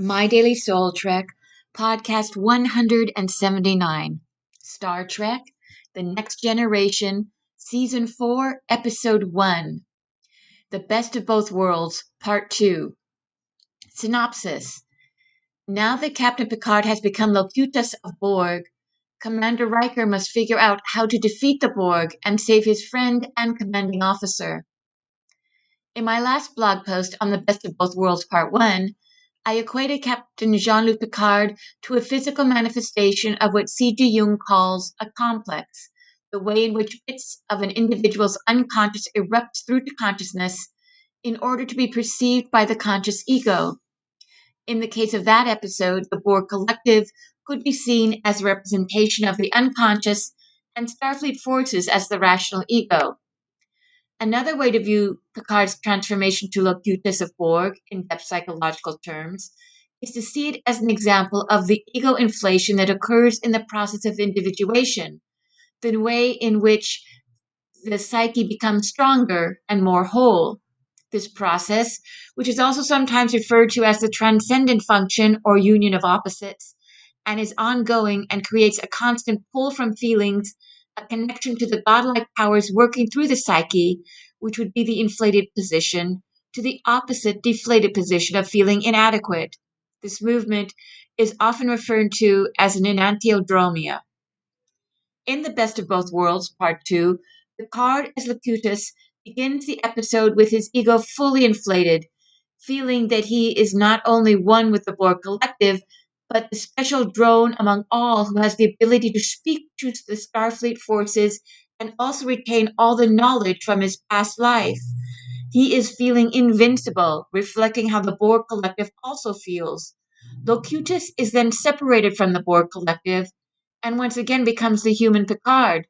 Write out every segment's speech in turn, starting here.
My Daily Soul Trek, podcast 179, Star Trek, The Next Generation, Season 4, Episode 1, The Best of Both Worlds, Part 2. Synopsis Now that Captain Picard has become Locutus of Borg, Commander Riker must figure out how to defeat the Borg and save his friend and commanding officer. In my last blog post on The Best of Both Worlds, Part 1, I equated Captain Jean Luc Picard to a physical manifestation of what C.G. Jung calls a complex, the way in which bits of an individual's unconscious erupt through to consciousness in order to be perceived by the conscious ego. In the case of that episode, the Borg Collective could be seen as a representation of the unconscious and Starfleet forces as the rational ego. Another way to view Picard's transformation to Locutus of Borg in depth psychological terms is to see it as an example of the ego inflation that occurs in the process of individuation, the way in which the psyche becomes stronger and more whole. This process, which is also sometimes referred to as the transcendent function or union of opposites, and is ongoing and creates a constant pull from feelings a connection to the godlike powers working through the psyche, which would be the inflated position, to the opposite deflated position of feeling inadequate. This movement is often referred to as an enantiodromia. In The Best of Both Worlds, Part 2, Picard as Locutus begins the episode with his ego fully inflated, feeling that he is not only one with the Borg collective, but the special drone among all who has the ability to speak to the Starfleet forces and also retain all the knowledge from his past life. He is feeling invincible, reflecting how the Borg Collective also feels. Locutus is then separated from the Borg Collective and once again becomes the human Picard.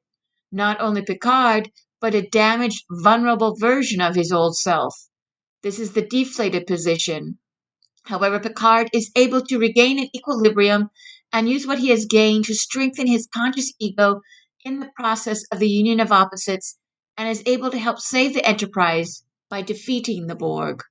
Not only Picard, but a damaged, vulnerable version of his old self. This is the deflated position. However, Picard is able to regain an equilibrium and use what he has gained to strengthen his conscious ego in the process of the union of opposites and is able to help save the Enterprise by defeating the Borg.